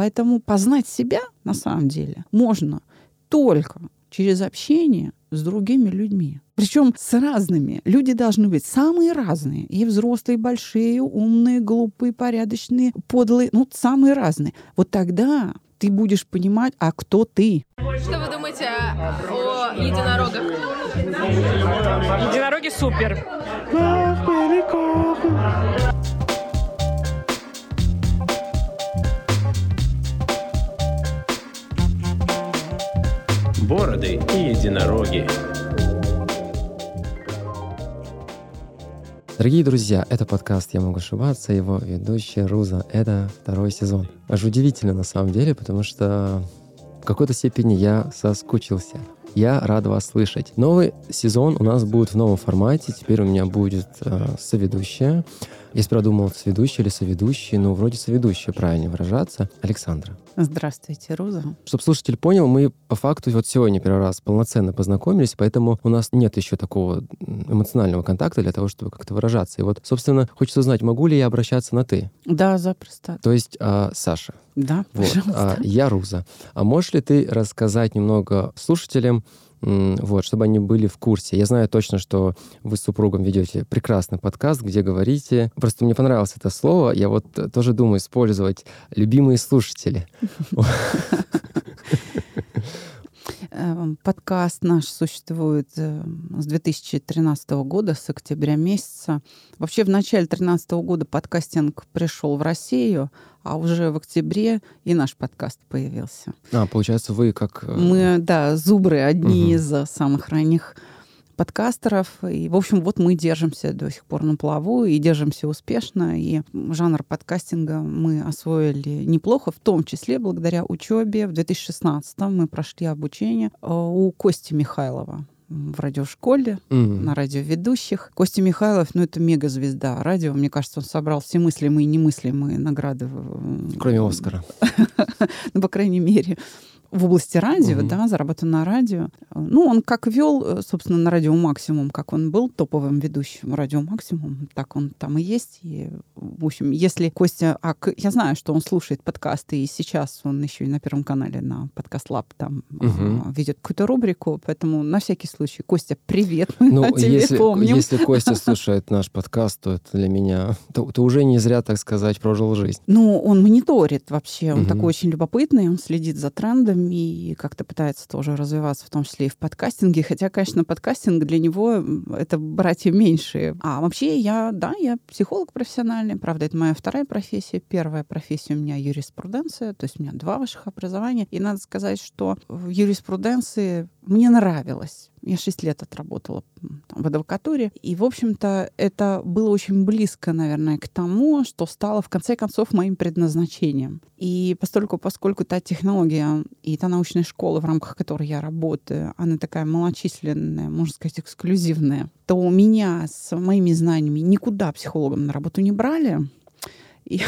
Поэтому познать себя на самом деле можно только через общение с другими людьми. Причем с разными. Люди должны быть самые разные. И взрослые, и большие, умные, глупые, порядочные, подлые. Ну, самые разные. Вот тогда ты будешь понимать, а кто ты. Что вы думаете о единорогах? Единороги супер. Бороды и единороги. Дорогие друзья, это подкаст «Я могу ошибаться», его ведущая Руза. Это второй сезон. Аж удивительно на самом деле, потому что в какой-то степени я соскучился. Я рад вас слышать. Новый сезон у нас будет в новом формате. Теперь у меня будет э, соведущая. Я сперва думал, соведущий или соведущий, но вроде соведущая, правильно выражаться. Александра. Здравствуйте, Роза. Чтобы слушатель понял, мы по факту вот сегодня первый раз полноценно познакомились, поэтому у нас нет еще такого эмоционального контакта для того, чтобы как-то выражаться. И вот, собственно, хочется узнать, могу ли я обращаться на «ты»? Да, запросто. То есть а, Саша. Да, Вот. пожалуйста. А, я Руза. А можешь ли ты рассказать немного слушателям, вот, чтобы они были в курсе. Я знаю точно, что вы с супругом ведете прекрасный подкаст, где говорите. Просто мне понравилось это слово. Я вот э, тоже думаю использовать любимые слушатели. Эм, Подкаст наш существует э, с 2013 года, с октября месяца. Вообще в начале 2013 года подкастинг пришел в Россию, а уже в октябре и наш подкаст появился. А, получается, вы как... э, Мы, да, зубры, одни Мгм. из самых ранних подкастеров. И, в общем, вот мы держимся до сих пор на плаву и держимся успешно. И жанр подкастинга мы освоили неплохо, в том числе благодаря учебе. В 2016 мы прошли обучение э, у Кости Михайлова в радиошколе, м, на радиоведущих. Костя Михайлов, ну, это мега-звезда радио. Мне кажется, он собрал все мыслимые и немыслимые награды. в- Кроме Оскара. ну, по крайней мере, в области радио, Мгм. да, заработан на радио. Ну, он как вел, э, собственно, на радио «Максимум», как он был топовым ведущим радио «Максимум», так он там и есть. И, в общем, если Костя... А я знаю, что он слушает подкасты, и сейчас он еще и на Первом канале на подкаст Лаб там Мгм. а, ведет какую-то рубрику, поэтому на всякий случай, Костя, привет, мы Ну, о тебе если, помним. если Костя слушает наш подкаст, то это для меня... То, то уже не зря, так сказать, прожил жизнь. Ну, он мониторит вообще, он Мгм. такой очень любопытный, он следит за трендами и как-то пытается тоже развиваться, в том числе и в подкастинге. Хотя, конечно, подкастинг для него это братья меньшие. А вообще я, да, я психолог профессиональный. Правда, это моя вторая профессия. Первая профессия у меня юриспруденция, то есть у меня два высших образования. И надо сказать, что в юриспруденции мне нравилось. Я шесть лет отработала там, в адвокатуре. И, в общем-то, это было очень близко, наверное, к тому, что стало, в конце концов, моим предназначением. И постольку, поскольку та технология и та научная школа, в рамках которой я работаю, она такая малочисленная, можно сказать, эксклюзивная, то меня с моими знаниями никуда психологом на работу не брали. И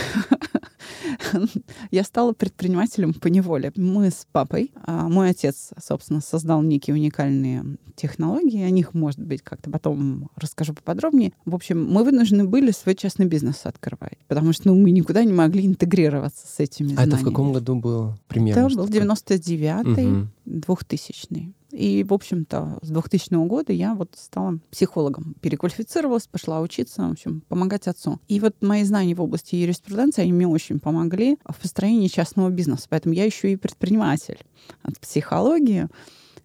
я стала предпринимателем по неволе. Мы с папой, а, мой отец, собственно, создал некие уникальные технологии. О них, может быть, как-то потом расскажу поподробнее. В общем, мы вынуждены были свой частный бизнес открывать, потому что ну, мы никуда не могли интегрироваться с этими А знаниями. это в каком году было примерно? Это был такое? 99-й, Мгм. 2000 И, в общем-то, с 2000 года я вот стала психологом. Переквалифицировалась, пошла учиться, в общем, помогать отцу. И вот мои знания в области юриспруденции, они мне очень помогли в построении частного бизнеса. Поэтому я еще и предприниматель от психологии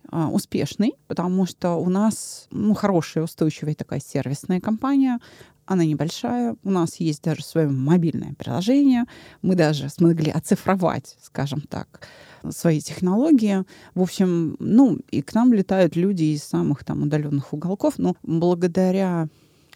а, успешный, потому что у нас ну, хорошая, устойчивая такая сервисная компания. Она небольшая. У нас есть даже свое мобильное приложение. Мы даже смогли оцифровать, скажем так, свои технологии. В общем, ну, и к нам летают люди из самых там удаленных уголков. Но благодаря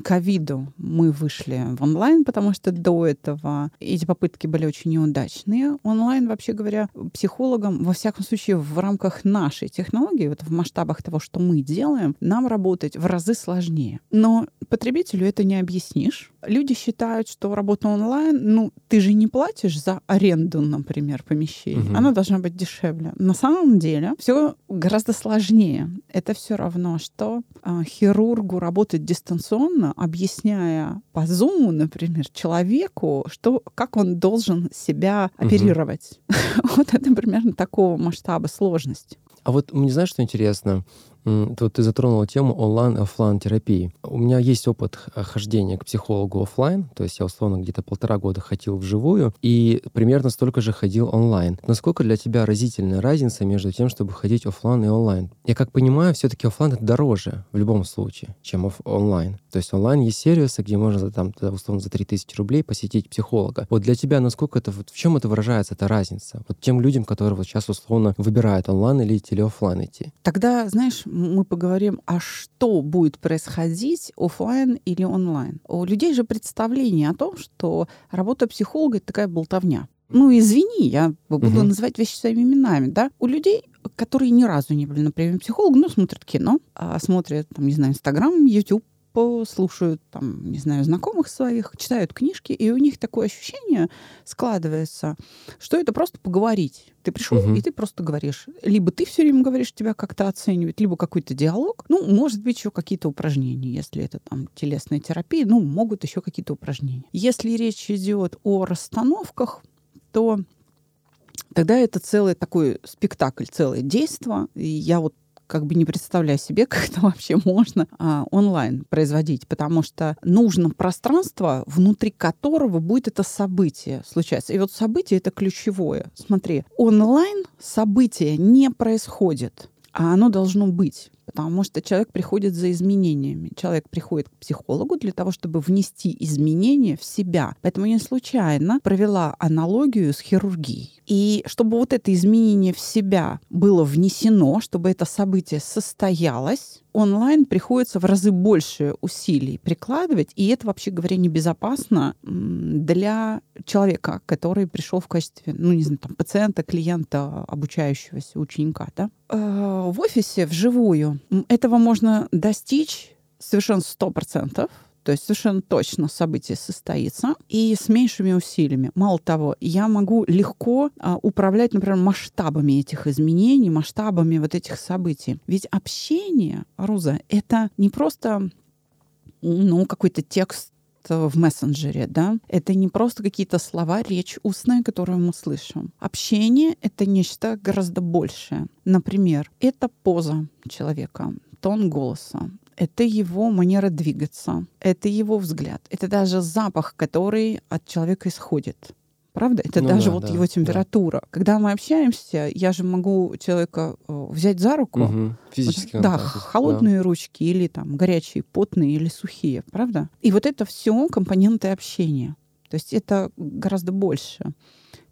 ковиду мы вышли в онлайн, потому что до этого эти попытки были очень неудачные. Онлайн, вообще говоря, психологам, во всяком случае, в рамках нашей технологии, вот в масштабах того, что мы делаем, нам работать в разы сложнее. Но потребителю это не объяснишь. Люди считают, что работа онлайн, ну, ты же не платишь за аренду, например, помещения. Мгм. Она должна быть дешевле. На самом деле все гораздо сложнее. Это все равно, что а, хирургу работать дистанционно объясняя по Zoom, например, человеку, что, как он должен себя оперировать. Вот это примерно такого масштаба сложность. А вот мне знаешь, что интересно? Тут ты затронула тему онлайн и офлайн терапии. У меня есть опыт хождения к психологу офлайн, то есть я условно где-то полтора года ходил вживую и примерно столько же ходил онлайн. Насколько для тебя разительная разница между тем, чтобы ходить офлайн и онлайн? Я как понимаю, все-таки офлайн это дороже в любом случае, чем оф- онлайн. То есть онлайн есть сервисы, где можно там условно за 3000 рублей посетить психолога. Вот для тебя насколько это, вот в чем это выражается, эта разница? Вот тем людям, которые вот сейчас условно выбирают онлайн или или офлайн идти? Тогда, знаешь, мы поговорим, а что будет происходить офлайн или онлайн. У людей же представление о том, что работа психолога — это такая болтовня. Ну, извини, я буду угу. называть вещи своими именами, да. У людей, которые ни разу не были на приеме психолога, но смотрят кино, а смотрят, там, не знаю, Инстаграм, Ютуб, послушают, там, не знаю, знакомых своих, читают книжки, и у них такое ощущение складывается, что это просто поговорить. Ты пришел, угу. и ты просто говоришь. Либо ты все время говоришь, тебя как-то оценивают, либо какой-то диалог. Ну, может быть, еще какие-то упражнения, если это там телесная терапия, ну, могут еще какие-то упражнения. Если речь идет о расстановках, то тогда это целый такой спектакль, целое действо. И я вот как бы не представляю себе, как это вообще можно а, онлайн производить, потому что нужно пространство, внутри которого будет это событие случаться. И вот событие это ключевое. Смотри, онлайн событие не происходит, а оно должно быть потому что человек приходит за изменениями. Человек приходит к психологу для того, чтобы внести изменения в себя. Поэтому я случайно провела аналогию с хирургией. И чтобы вот это изменение в себя было внесено, чтобы это событие состоялось, онлайн приходится в разы больше усилий прикладывать, и это, вообще говоря, небезопасно для человека, который пришел в качестве, ну, не знаю, там, пациента, клиента, обучающегося ученика. Да? Э, в офисе вживую этого можно достичь совершенно сто процентов, то есть совершенно точно событие состоится и с меньшими усилиями. Мало того, я могу легко а, управлять, например, масштабами этих изменений, масштабами вот этих событий. Ведь общение, Руза, это не просто ну, какой-то текст в мессенджере, да, это не просто какие-то слова, речь устная, которую мы слышим. Общение — это нечто гораздо большее. Например, это поза человека, тон голоса, это его манера двигаться, это его взгляд, это даже запах, который от человека исходит. Правда? Это ну, даже да, вот да, его температура. Да. Когда мы общаемся, я же могу человека э, взять за руку. Угу. Физически. Вот, да, холодные да. ручки или там горячие, потные или сухие, правда? И вот это все компоненты общения. То есть это гораздо больше,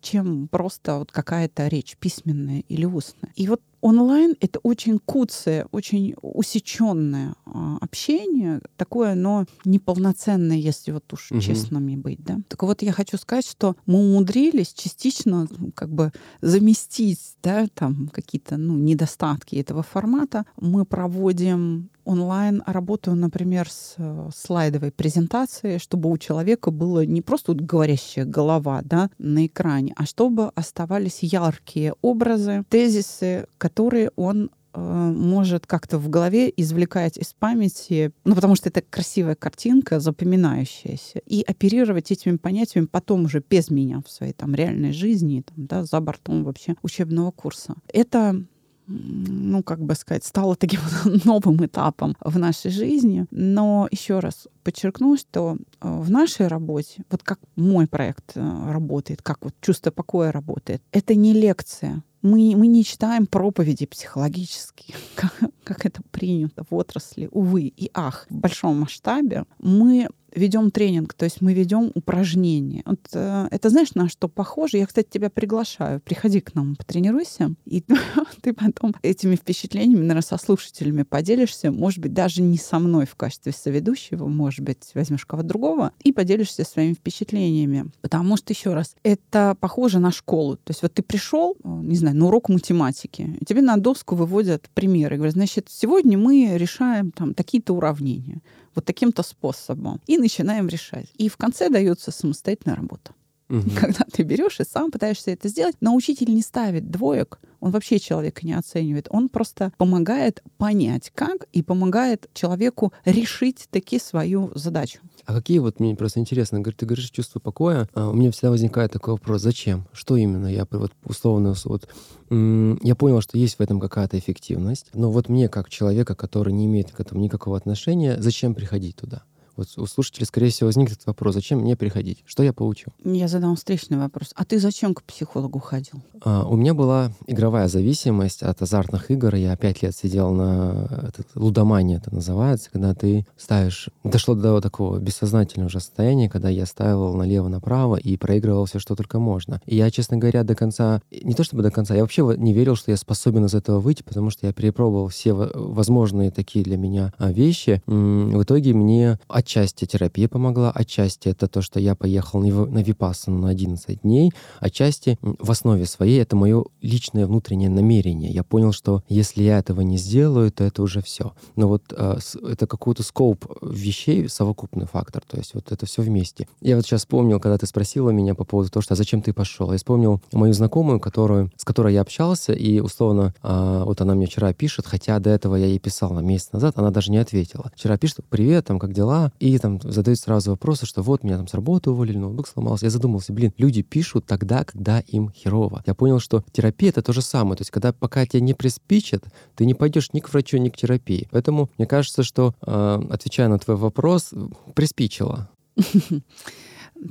чем просто вот какая-то речь письменная или устная. И вот онлайн — это очень куцое, очень усеченное а, общение, такое оно неполноценное, если вот уж угу. честными быть. Да? Так вот, я хочу сказать, что мы умудрились частично ну, как бы заместить да, там какие-то ну, недостатки этого формата. Мы проводим онлайн работаю, например, с э, слайдовой презентацией, чтобы у человека было не просто вот говорящая голова да, на экране, а чтобы оставались яркие образы, тезисы, которые он э, может как-то в голове извлекать из памяти, ну, потому что это красивая картинка, запоминающаяся, и оперировать этими понятиями потом уже без меня в своей там реальной жизни, там, да, за бортом вообще учебного курса. Это ну, как бы сказать, стало таким новым этапом в нашей жизни. Но еще раз подчеркну, что э, в нашей работе, вот как мой проект э, работает, как вот чувство покоя работает, это не лекция. Мы, мы не читаем проповеди психологические, как, как это принято в отрасли, увы и ах. В большом масштабе мы ведем тренинг, то есть мы ведем упражнения. Вот, э, это знаешь, на что похоже? Я, кстати, тебя приглашаю. Приходи к нам, потренируйся, и ты потом этими впечатлениями, наверное, со слушателями поделишься. Может быть, даже не со мной в качестве соведущего, может быть, возьмешь кого-то другого и поделишься своими впечатлениями. Потому что, еще раз, это похоже на школу. То есть вот ты пришел, э, не знаю, на урок математики, и тебе на доску выводят примеры. Говорят, значит, сегодня мы решаем там такие-то уравнения вот таким-то способом. И начинаем решать. И в конце дается самостоятельная работа. Мгм. Когда ты берешь и сам пытаешься это сделать, но учитель не ставит двоек, он вообще человека не оценивает. Он просто помогает понять, как, и помогает человеку решить таки свою задачу. А какие вот, мне просто интересно, ты говоришь чувство покоя, а у меня всегда возникает такой вопрос, зачем? Что именно? Я вот условно, вот, я понял, что есть в этом какая-то эффективность, но вот мне, как человека, который не имеет к этому никакого отношения, зачем приходить туда? Вот у слушателей, скорее всего, возникнет этот вопрос, зачем мне приходить? Что я получу? Я задам встречный вопрос. А ты зачем к психологу ходил? А, У меня была игровая зависимость от азартных игр. Я пять лет сидел на этот, лудомании, это называется, когда ты ставишь... Дошло до такого бессознательного уже состояния, когда я ставил налево-направо и проигрывал все, что только можно. И я, честно говоря, до конца... Не то чтобы до конца, я вообще не верил, что я способен из этого выйти, потому что я перепробовал все во- возможные такие для меня а, вещи. В итоге мне отчасти терапия помогла, отчасти это то, что я поехал на вив- на Випассану на 11 дней, отчасти в основе своей это мое личное внутреннее намерение. Я понял, что если я этого не сделаю, то это уже все. Но вот э, это какой-то скоп вещей, совокупный фактор, то есть вот это все вместе. Я вот сейчас вспомнил, когда ты спросила меня по поводу того, что а зачем ты пошел, я вспомнил мою знакомую, которую, с которой я общался, и условно а, вот она мне вчера пишет, хотя до этого я ей писал месяц назад, она даже не ответила. Вчера пишет, привет, там, как дела? И там задает сразу вопросы, что вот меня там с работы уволили, ноутбук сломался. Я задумался, блин, люди пишут тогда, когда им херово. Я понял, что терапия — это то же самое. То есть, когда пока тебе не приспичит, ты не пойдешь ни к врачу, ни к терапии. Поэтому мне кажется, что, э, отвечая на твой вопрос, приспичило.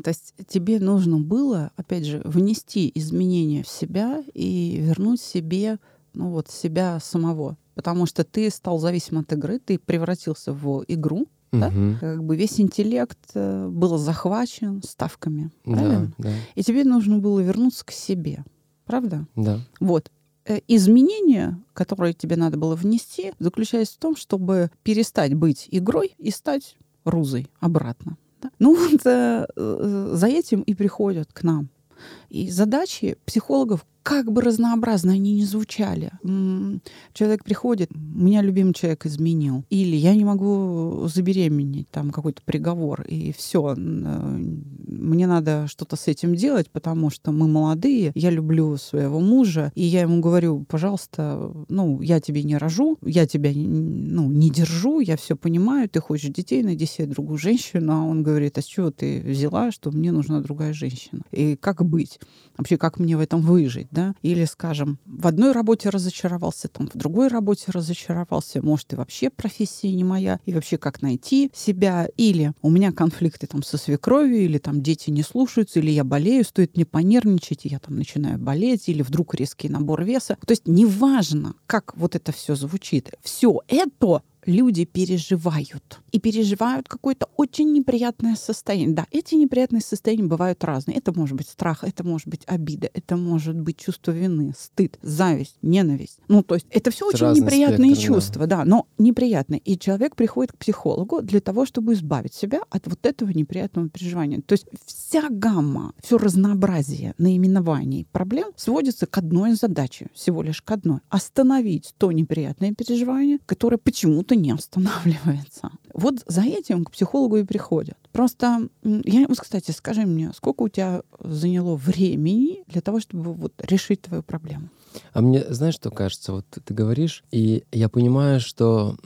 То есть тебе нужно было, опять же, внести изменения в себя и вернуть себе, ну вот, себя самого. Потому что ты стал зависим от игры, ты превратился в игру, Да? Мгм. как бы весь интеллект э, был захвачен ставками. Да, Правильно? да, И тебе нужно было вернуться к себе. Правда? да. Вот. Э, Изменения, которые тебе надо было внести, заключались в том, чтобы перестать быть игрой и стать рузой обратно. да. Ну вот э, э, за этим и приходят к нам. И задачи психологов, как бы разнообразно они ни звучали. Человек приходит, меня любимый человек изменил. Или я не могу забеременеть, там какой-то приговор, и все. Мне надо что-то с этим делать, потому что мы молодые, я люблю своего мужа, и я ему говорю, пожалуйста, ну, я тебе не рожу, я тебя ну, не держу, я все понимаю, ты хочешь детей, найди себе другую женщину. А он говорит, а с чего ты взяла, что мне нужна другая женщина? И как быть? Вообще, как мне в этом выжить, да? Или, скажем, в одной работе разочаровался, там, в другой работе разочаровался, может, и вообще профессия не моя, и вообще как найти себя, или у меня конфликты там со свекровью, или там дети не слушаются, или я болею, стоит мне понервничать, и я там начинаю болеть, или вдруг резкий набор веса. То есть неважно, как вот это все звучит, все это люди переживают. И переживают какое-то очень неприятное состояние. Да, эти неприятные состояния бывают разные. Это может быть страх, это может быть обида, это может быть чувство вины, стыд, зависть, ненависть. Ну, то есть это все Это очень неприятные спектр, да. чувства, да. но неприятные. И человек приходит к психологу для того, чтобы избавить себя от вот этого неприятного переживания. То есть вся гамма, все разнообразие наименований проблем сводится к одной задаче, всего лишь к одной. Остановить то неприятное переживание, которое почему-то не останавливается. Вот за этим к психологу и приходят. Просто, я, вот, кстати, скажи мне, сколько у тебя заняло времени для того, чтобы вот решить твою проблему? А мне, знаешь, что кажется? Вот ты говоришь, и я понимаю, что...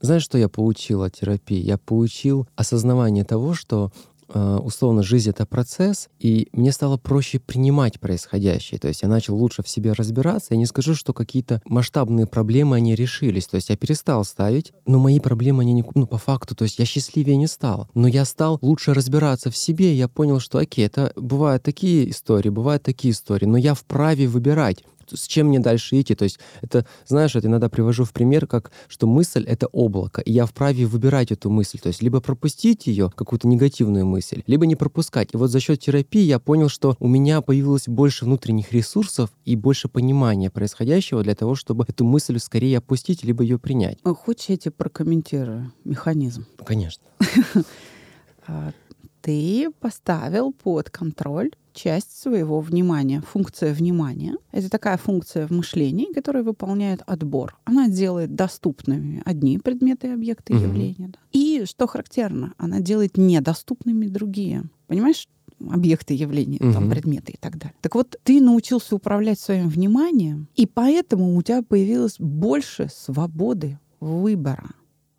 Знаешь, что я получил от терапии? Я получил осознавание того, что условно жизнь это процесс, и мне стало проще принимать происходящее. То есть я начал лучше в себе разбираться. Я не скажу, что какие-то масштабные проблемы они решились. То есть я перестал ставить, но мои проблемы они не, ну по факту, то есть я счастливее не стал. Но я стал лучше разбираться в себе. Я понял, что окей, это бывают такие истории, бывают такие истории, но я вправе выбирать с чем мне дальше идти. То есть это, знаешь, это иногда привожу в пример, как что мысль — это облако, и я вправе выбирать эту мысль. То есть либо пропустить ее, какую-то негативную мысль, либо не пропускать. И вот за счет терапии я понял, что у меня появилось больше внутренних ресурсов и больше понимания происходящего для того, чтобы эту мысль скорее опустить, либо ее принять. Э, Хочешь, я тебе прокомментирую механизм? Конечно. А, Ты поставил под контроль часть своего внимания. Функция внимания — это такая функция в мышлении, которая выполняет отбор. Она делает доступными одни предметы объекты Мгм. явления. да. И, что характерно, она делает недоступными другие. Понимаешь, объекты явления, там, Мгм. предметы и так далее. Так вот, ты научился управлять своим вниманием, и поэтому у тебя появилось больше свободы выбора.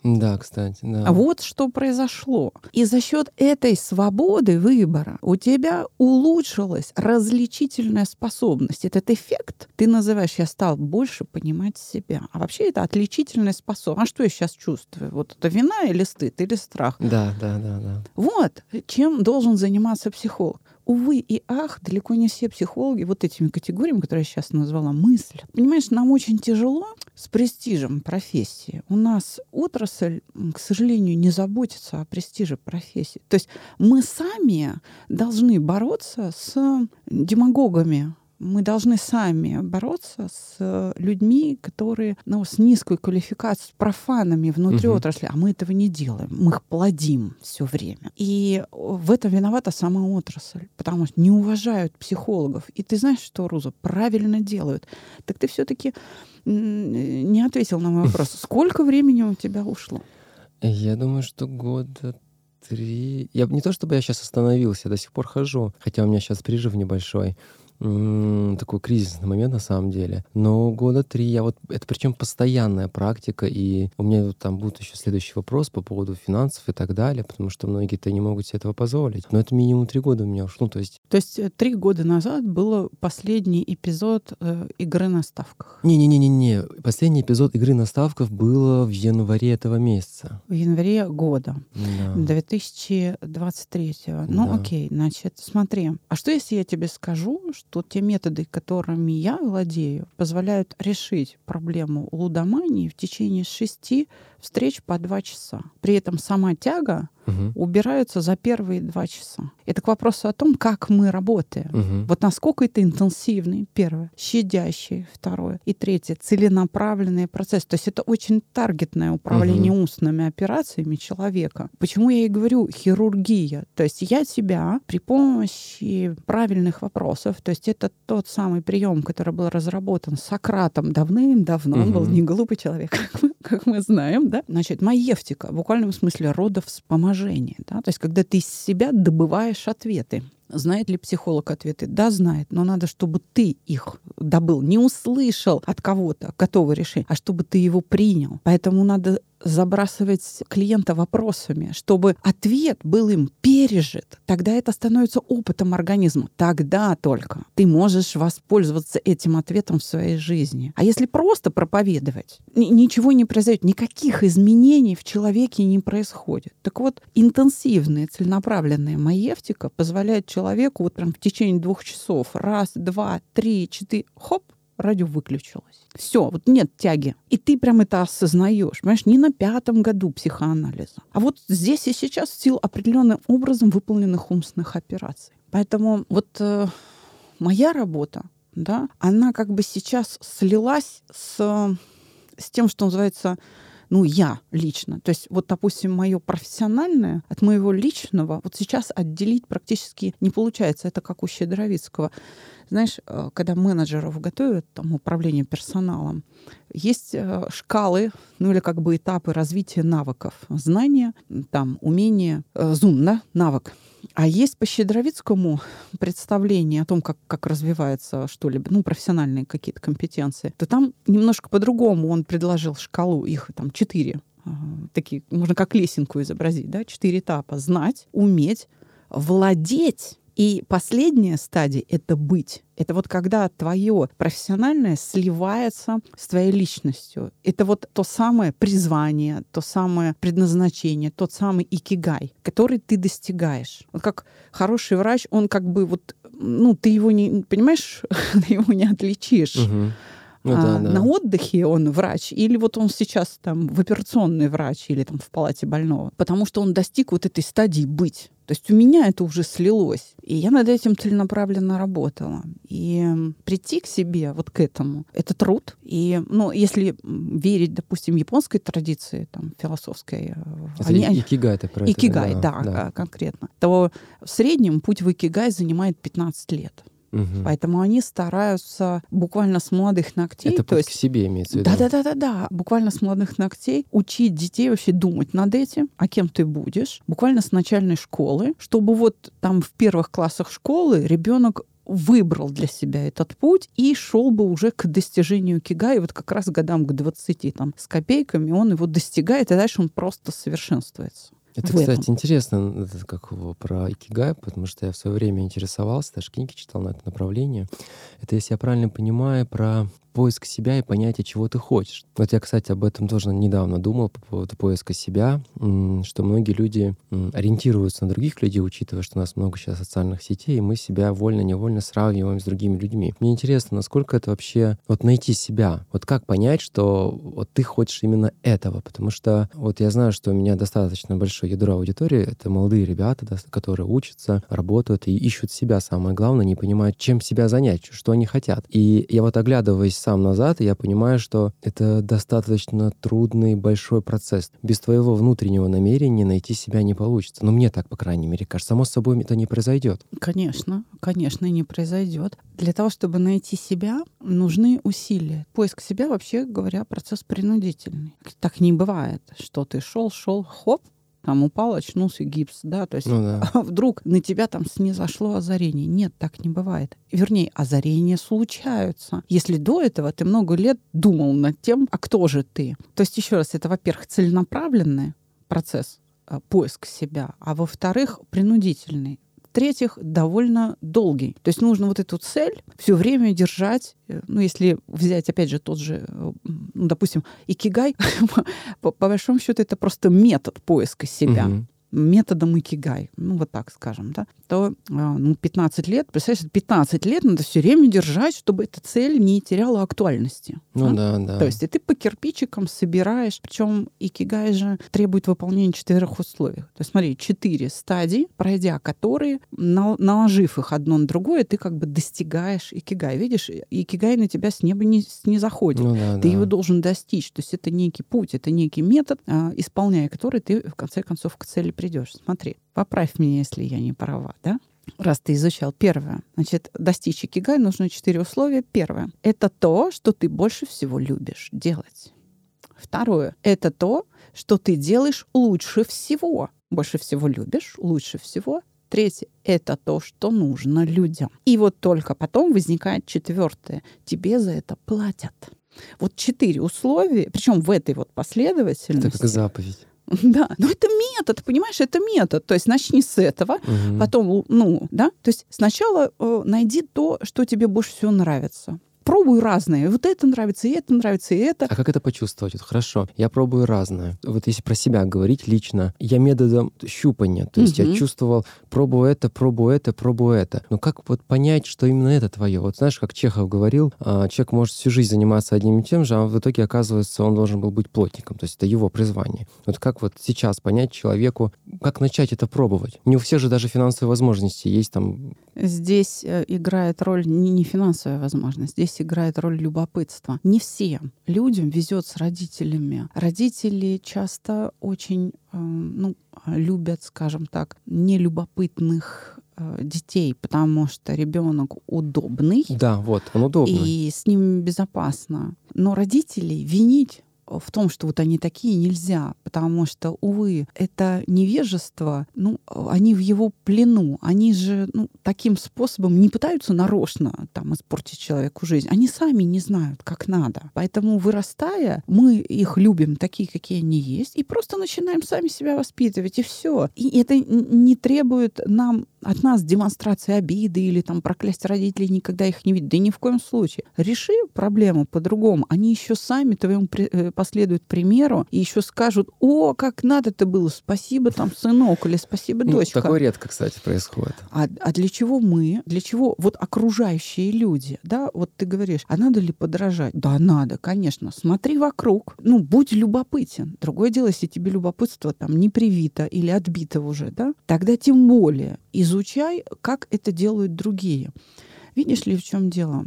Да, кстати, да. А вот что произошло. И за счет этой свободы выбора у тебя улучшилась различительная способность. Этот эффект ты называешь, я стал больше понимать себя. А вообще это отличительная способность. А что я сейчас чувствую? Вот это вина или стыд, или страх? Да, да, да, да. Вот чем должен заниматься психолог. Увы и ах, далеко не все психологи вот этими категориями, которые я сейчас назвала, мыслят. Понимаешь, нам очень тяжело с престижем профессии. У нас отрасль, к сожалению, не заботится о престиже профессии. То есть мы сами должны бороться с демагогами, мы должны сами бороться с э, людьми, которые ну, с низкой квалификацией, с профанами внутри Мгм. отрасли, а мы этого не делаем. Мы их плодим все время. И э, в этом виновата сама отрасль, потому что не уважают психологов. И ты знаешь, что, Руза, правильно делают. Так ты все-таки не ответил на мой вопрос. Сколько времени у тебя ушло? Я думаю, что года три... Я не то чтобы я сейчас остановился, я до сих пор хожу, хотя у меня сейчас прижив небольшой. Такой кризисный момент на самом деле. Но года три я вот... Это причем постоянная практика, и у меня вот там будет еще следующий вопрос по поводу финансов и так далее, потому что многие-то не могут себе этого позволить. Но это минимум три года у меня ушло. Ну, то есть То есть э, три года назад был последний эпизод э, игры на ставках. Не-не-не-не. Последний эпизод игры на ставках было в январе этого месяца. В январе года. Да. 2023. Ну, Да. окей, значит, смотри. А что, если я тебе скажу, что те методы, которыми я владею, позволяют решить проблему лудомании в течение шести встреч по два часа? При этом сама тяга Мгм. убирается за первые два часа. Это к вопросу о том, как мы работаем. Мгм. Вот насколько это интенсивный, первое, щадящий, второе, и третье, целенаправленный процесс. То есть это очень таргетное управление устными операциями человека. Почему я и говорю хирургия? То есть я тебя при помощи правильных вопросов, то есть это тот самый прием, который был разработан Сократом давным-давно, он был не глупый человек, как мы, как мы знаем, да? Значит, маевтика, в буквальном смысле родовспоможение, да? То есть когда ты из себя добываешь ответы. Знает ли психолог ответы? Да, знает, но надо, чтобы ты их добыл, не услышал от кого-то готовое решение, а чтобы ты его принял. Поэтому надо забрасывать клиента вопросами, чтобы ответ был им пережит. Тогда это становится опытом организма. Тогда только ты можешь воспользоваться этим ответом в своей жизни. А если просто проповедовать, ни- ничего не произойдет, никаких изменений в человеке не происходит. Так вот, интенсивная, целенаправленная маевтика позволяет человеку вот прям в течение двух часов раз, два, три, четыре, хоп, радио выключилось. Все, вот нет тяги. И ты прям это осознаешь. Понимаешь, не на пятом году психоанализа. А вот здесь и сейчас в силу определенным образом выполненных умственных операций. Поэтому вот э, моя работа, да, она как бы сейчас слилась с, с тем, что называется ну, я лично. То есть, вот, допустим, мое профессиональное от моего личного вот сейчас отделить практически не получается. Это как у Щедровицкого. Знаешь, э, когда менеджеров готовят, там, управление персоналом, есть э, шкалы, ну или как бы этапы развития навыков. Знания, там, умение, э, зум, да, навык. А есть по Щедровицкому представление о том, как, как развивается что-либо, ну, профессиональные какие-то компетенции, то там немножко по-другому он предложил шкалу, их там четыре, а, такие, можно как лесенку изобразить, да, четыре этапа. Знать, уметь, владеть и последняя стадия — это быть. Это вот когда твое профессиональное сливается с твоей личностью. Это вот то самое призвание, то самое предназначение, тот самый икигай, который ты достигаешь. Вот как хороший врач, он как бы вот, ну, ты его не, понимаешь, ты его не отличишь. Мгм. Ну А, да, да. На отдыхе он врач, или вот он сейчас там в операционный врач, или там в палате больного, потому что он достиг вот этой стадии быть. То есть у меня это уже слилось. И я над этим целенаправленно работала. И прийти к себе вот к этому — это труд. И, ну, если верить, допустим, японской традиции, там, философской, э, Это они- икигай ты про это, икигай, да, да. а, конкретно, то в среднем путь в икигай занимает 15 лет. Мгм. Поэтому они стараются буквально с молодых ногтей, Это то есть к себе имеется в виду. да, да, да, да, да. Буквально с молодых ногтей учить детей вообще думать над этим, а кем ты будешь. Буквально с начальной школы, чтобы вот там в первых классах школы ребенок выбрал для себя этот путь и шел бы уже к достижению кига, и вот как раз годам к 20 там, с копейками он его достигает, и дальше он просто совершенствуется. Это, в этом. кстати, интересно, это как его про икигай, потому что я в свое время интересовался, даже книги читал на это направление. Это, если я правильно понимаю, про поиск себя и понятие, чего ты хочешь. Вот я, кстати, об этом тоже недавно думал по поводу поиска себя, что многие люди ориентируются на других людей, учитывая, что у нас много сейчас социальных сетей, и мы себя вольно-невольно сравниваем с другими людьми. Мне интересно, насколько это вообще вот найти себя, вот как понять, что вот ты хочешь именно этого, потому что вот я знаю, что у меня достаточно большое ядро аудитории, это молодые ребята, которые учатся, работают и ищут себя, самое главное, не понимают, чем себя занять, что они хотят. И я вот оглядываясь сам назад, я понимаю, что это достаточно трудный большой процесс. Без твоего внутреннего намерения найти себя не получится. Ну, мне так, по крайней мере, кажется. Само собой, это не произойдет. Конечно, конечно, не произойдет. Для того, чтобы найти себя, нужны усилия. Поиск себя, вообще говоря, процесс принудительный. Так не бывает, что ты шел, шел, хоп, там упал, очнулся гипс, да, то есть Ну да. вдруг на тебя там снизошло озарение. Нет, так не бывает. Вернее, озарения случаются. Если до этого ты много лет думал над тем, а кто же ты? То есть, еще раз, это, во-первых, целенаправленный процесс э, поиск себя, а во-вторых, принудительный. В-третьих, довольно долгий. То есть нужно вот эту цель все время держать. Ну, если взять, опять же, тот же, ну, допустим, икигай, по, большому счету, это просто метод поиска себя Мгм. Методом икигай, ну вот так скажем, да, то а, ну, 15 лет, представляешь, 15 лет надо все время держать, чтобы эта цель не теряла актуальности. Ну да? да, да. То есть и ты по кирпичикам собираешь, причем икигай же требует выполнения четырех условий. То есть смотри, четыре стадии, пройдя которые, на- наложив их одно на другое, ты как бы достигаешь икигай. Видишь, икигай на тебя с неба не, не заходит. Ну да, Ты да. его должен достичь. То есть это некий путь, это некий метод, а, исполняя который ты в конце концов к цели придешь. Смотри, поправь меня, если я не права, да? Раз ты изучал первое, значит, достичь икигай нужно четыре условия. Первое — это то, что ты больше всего любишь делать. Второе — это то, что ты делаешь лучше всего. Больше всего любишь, лучше всего. Третье — это то, что нужно людям. И вот только потом возникает четвертое. Тебе за это платят. Вот четыре условия, причем в этой вот Это последовательности. как заповедь. Да, но это метод, понимаешь, это метод. То есть начни с этого, Мгм. потом, ну, да, то есть сначала э, найди то, что тебе больше всего нравится. Пробуй разные. Вот это нравится, и это нравится, и это. А как это почувствовать? Вот хорошо, я пробую разное. Вот если про себя говорить лично, я методом щупания, то есть Мгм. я чувствовал, пробую это, пробую это, пробую это. Но как вот понять, что именно это твое? Вот знаешь, как Чехов говорил, а, человек может всю жизнь заниматься одним и тем же, а в итоге оказывается, он должен был быть плотником, то есть это его призвание. Вот как вот сейчас понять человеку, как начать это пробовать? Не у всех же даже финансовые возможности есть там. Здесь э, играет роль не, не финансовая возможность, здесь играет роль любопытства. Не всем людям везет с родителями. Родители часто очень э, ну, любят, скажем так, нелюбопытных э, детей, потому что ребенок удобный, Да, вот, он удобный. и с ним безопасно. Но родителей винить в том, что вот они такие, нельзя, потому что, увы, это невежество, ну, они в его плену, они же ну, таким способом не пытаются нарочно там испортить человеку жизнь, они сами не знают, как надо. Поэтому, вырастая, мы их любим такие, какие они есть, и просто начинаем сами себя воспитывать, и все. И это не требует нам от нас демонстрации обиды или там проклясть родителей, никогда их не видеть. Да ни в коем случае. Реши проблему по-другому. Они еще сами твоему при- э, последуют примеру и еще скажут, о, как надо-то было, спасибо там, сынок, или спасибо, Ну, дочка. такое редко, кстати, происходит. А, а для чего мы? Для чего вот окружающие люди? Да, вот ты говоришь, а надо ли подражать? Да, надо, конечно. Смотри вокруг. Ну, будь любопытен. Другое дело, если тебе любопытство там не привито или отбито уже, да, тогда тем более изучай, как это делают другие. Видишь ли, в чем дело?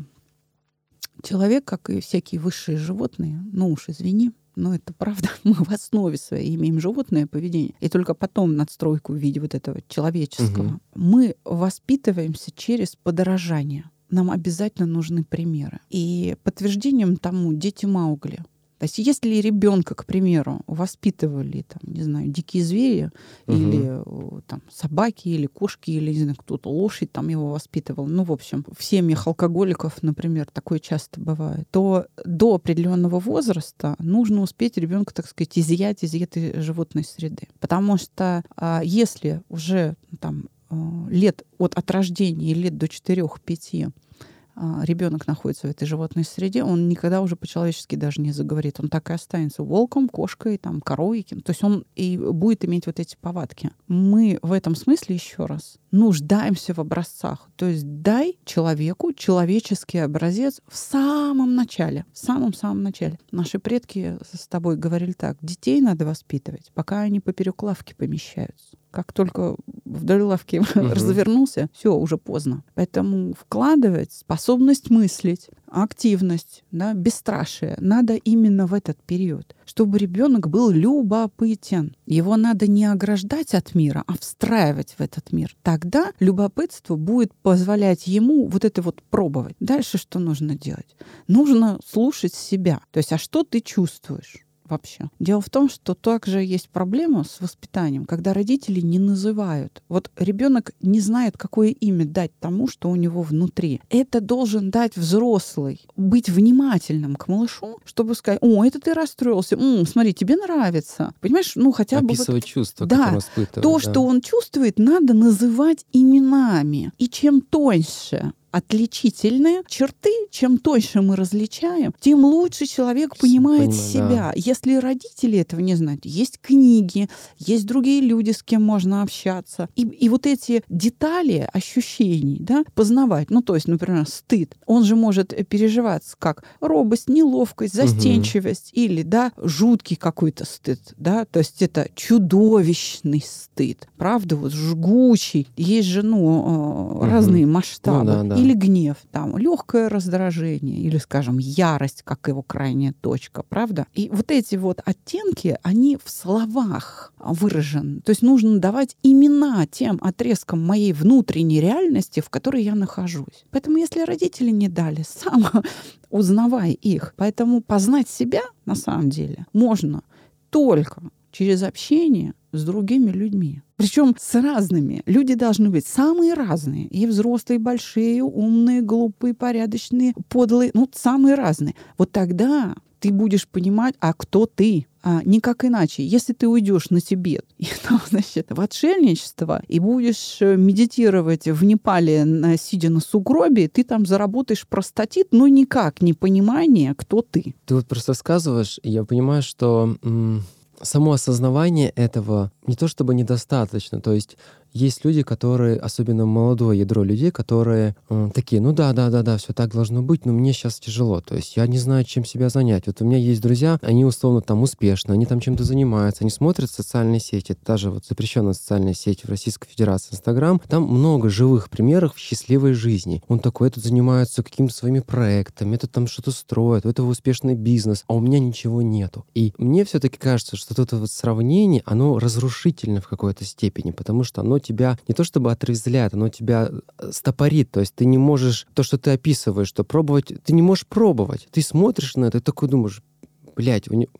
Человек, как и всякие высшие животные, ну уж извини, но это правда, мы в основе своей имеем животное поведение. И только потом надстройку в виде вот этого человеческого. Мгм. Мы воспитываемся через подорожание. нам обязательно нужны примеры. И подтверждением тому дети Маугли. То есть если ребенка, к примеру, воспитывали, там, не знаю, дикие звери, Мгм. или э, там, собаки, или кошки, или, не знаю, кто-то лошадь там его воспитывал, ну, в общем, в семьях алкоголиков, например, такое часто бывает, то до определенного возраста нужно успеть ребенка, так сказать, изъять из этой животной среды. Потому что а, если уже там э, лет от, от рождения, лет до 4-5 ребенок находится в этой животной среде, он никогда уже по-человечески даже не заговорит. Он так и останется волком, кошкой, там, коровой. То есть он и будет иметь вот эти повадки. Мы в этом смысле, еще раз, нуждаемся в образцах. То есть дай человеку человеческий образец в самом начале. В самом-самом начале. Наши предки с тобой говорили так. Детей надо воспитывать, пока они поперек лавки помещаются. Как только вдоль лавки Мгм. развернулся, все, уже поздно. Поэтому вкладывать способность мыслить, активность, да, бесстрашие надо именно в этот период, чтобы ребенок был любопытен. Его надо не ограждать от мира, а встраивать в этот мир. Тогда любопытство будет позволять ему вот это вот пробовать. Дальше что нужно делать? Нужно слушать себя. То есть, а что ты чувствуешь? Вообще. Дело в том, что также есть проблема с воспитанием, когда родители не называют. Вот ребенок не знает, какое имя дать тому, что у него внутри. Это должен дать взрослый. Быть внимательным к малышу, чтобы сказать, о, это ты расстроился, М, смотри, тебе нравится. Понимаешь, ну хотя бы... вот Описывать чувства, Да, то, да. что он чувствует, надо называть именами. И чем тоньше отличительные черты, чем тоньше мы различаем, тем лучше человек понимает понимаю, себя. Если родители этого не знают, есть книги, есть другие люди, с кем можно общаться. И, и вот эти детали ощущений да, познавать, ну то есть, например, стыд, он же может переживаться как робость, неловкость, застенчивость или да, жуткий какой-то стыд. Да? То есть это чудовищный стыд, правда, вот жгучий. Есть же ну, Мгм. разные масштабы. Ну да, да. Или гнев, там, легкое раздражение, или, скажем, ярость, как его крайняя точка, правда? И вот эти вот оттенки, они в словах выражены. То есть нужно давать имена тем отрезкам моей внутренней реальности, в которой я нахожусь. Поэтому если родители не дали, сам узнавай их. Поэтому познать себя на самом деле можно только через общение с другими людьми. Причем с разными. Люди должны быть самые разные. И взрослые, и большие, умные, глупые, порядочные, подлые. Ну, самые разные. Вот тогда ты будешь понимать, а кто ты. А, никак иначе. Если ты уйдешь на Тибет, и, там, значит, в отшельничество, и будешь э, медитировать в Непале, на- сидя на сугробе, ты там заработаешь простатит, но никак не понимание, кто ты. Ты вот просто рассказываешь, и я понимаю, что само осознавание этого не то чтобы недостаточно. То есть есть люди, которые, особенно молодое ядро людей, которые м, такие, ну да, да, да, да, все так должно быть, но мне сейчас тяжело. То есть я не знаю, чем себя занять. Вот у меня есть друзья, они условно там успешны, они там чем-то занимаются, они смотрят социальные сети, даже вот запрещенная социальная сеть в Российской Федерации Инстаграм, там много живых примеров счастливой жизни. Он такой, этот занимается какими-то своими проектами, этот там что-то строит, у этого успешный бизнес, а у меня ничего нету. И мне все-таки кажется, что это вот сравнение, оно разрушительно в какой-то степени, потому что оно тебя не то чтобы отрезвляет, оно тебя э, стопорит. То есть ты не можешь, то, что ты описываешь, что пробовать, ты не можешь пробовать. Ты смотришь на это и такой думаешь, блядь, у него...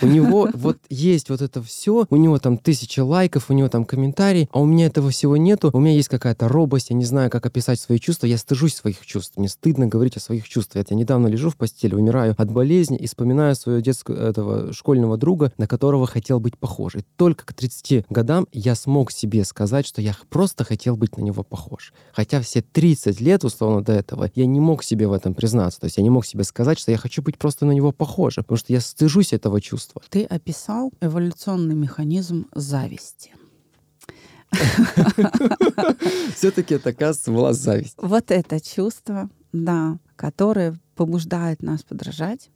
У него вот есть вот это все, у него там тысячи лайков, у него там комментарий, а у меня этого всего нету. У меня есть какая-то робость, я не знаю, как описать свои чувства, я стыжусь своих чувств, мне стыдно говорить о своих чувствах. Я недавно лежу в постели, умираю от болезни и вспоминаю своего детского этого школьного друга, на которого хотел быть похож. И только к 30 годам я смог себе сказать, что я просто хотел быть на него похож. Хотя все 30 лет, условно, до этого, я не мог себе в этом признаться. То есть я не мог себе сказать, что я хочу быть просто на него похожим, потому что я стыжусь этого чувства. Ты описал эволюционный механизм зависти. Все-таки это, оказывается, была зависть. Вот это чувство, да, которое побуждает нас подражать,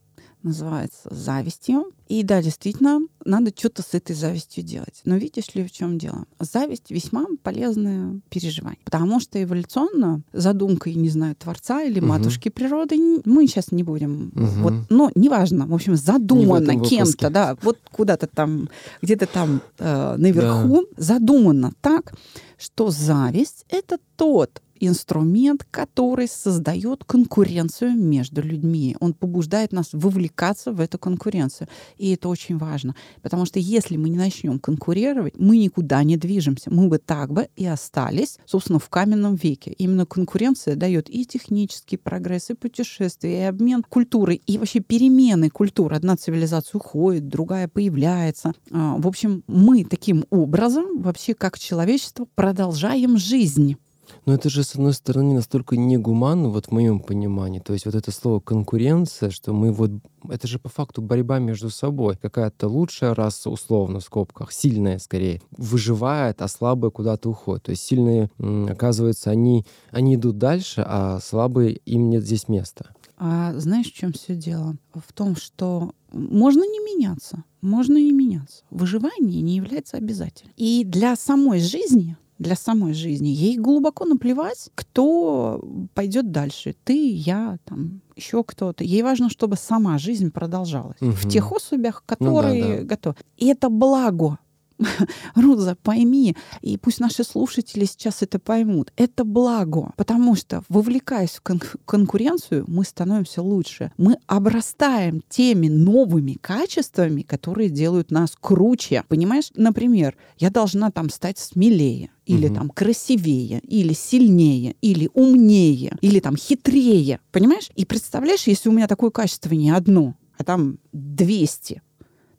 называется завистью. И да, действительно, надо что-то с этой завистью делать. Но видишь ли, в чем дело? Зависть весьма полезное переживание. Потому что эволюционно задумкой, не знаю, Творца или Мгм. Матушки природы мы сейчас не будем. Мгм. Вот, но неважно, в общем, Не задумано выпуске. кем-то, да, вот куда-то там, где-то там э, наверху задумано так, что зависть — это тот инструмент, который создает конкуренцию между людьми. Он побуждает нас вовлекаться в эту конкуренцию. И это очень важно. Потому что если мы не начнем конкурировать, мы никуда не движемся. Мы бы так бы и остались, собственно, в каменном веке. Именно конкуренция дает и технический прогресс, и путешествия, и обмен культурой, и вообще перемены культуры. Одна цивилизация уходит, другая появляется. А, в общем, мы таким образом вообще как человечество продолжаем жизнь. Но это же, с одной стороны, настолько негуманно, вот в моем понимании. То есть вот это слово конкуренция, что мы вот... Это же по факту борьба между собой. Какая-то лучшая раса, условно, в скобках, сильная скорее, выживает, а слабая куда-то уходит. То есть сильные, оказывается, они, они идут дальше, а слабые, им нет здесь места. А знаешь, в чем все дело? В том, что можно не меняться, можно не меняться. Выживание не является обязательным. И для самой жизни для самой жизни. Ей глубоко наплевать, кто пойдет дальше. Ты, я, там, еще кто-то. Ей важно, чтобы сама жизнь продолжалась. Угу. В тех особях, которые ну, да, да. готовы. И это благо. Руза, пойми, и пусть наши слушатели сейчас это поймут, это благо, потому что, вовлекаясь в кон- конкуренцию, мы становимся лучше. Мы обрастаем теми новыми качествами, которые делают нас круче. Понимаешь? Например, я должна там стать смелее, или угу. там красивее, или сильнее, или умнее, или там хитрее. Понимаешь? И представляешь, если у меня такое качество не одно, а там 200,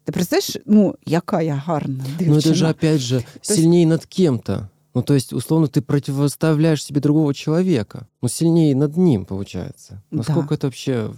ты представляешь, ну, якая гарна дівчина. Ну, это же, опять же, то сильнее есть... над кем-то. Ну, то есть, условно, ты противоставляешь себе другого человека. Ну, сильнее над ним, получается. Насколько да. это вообще...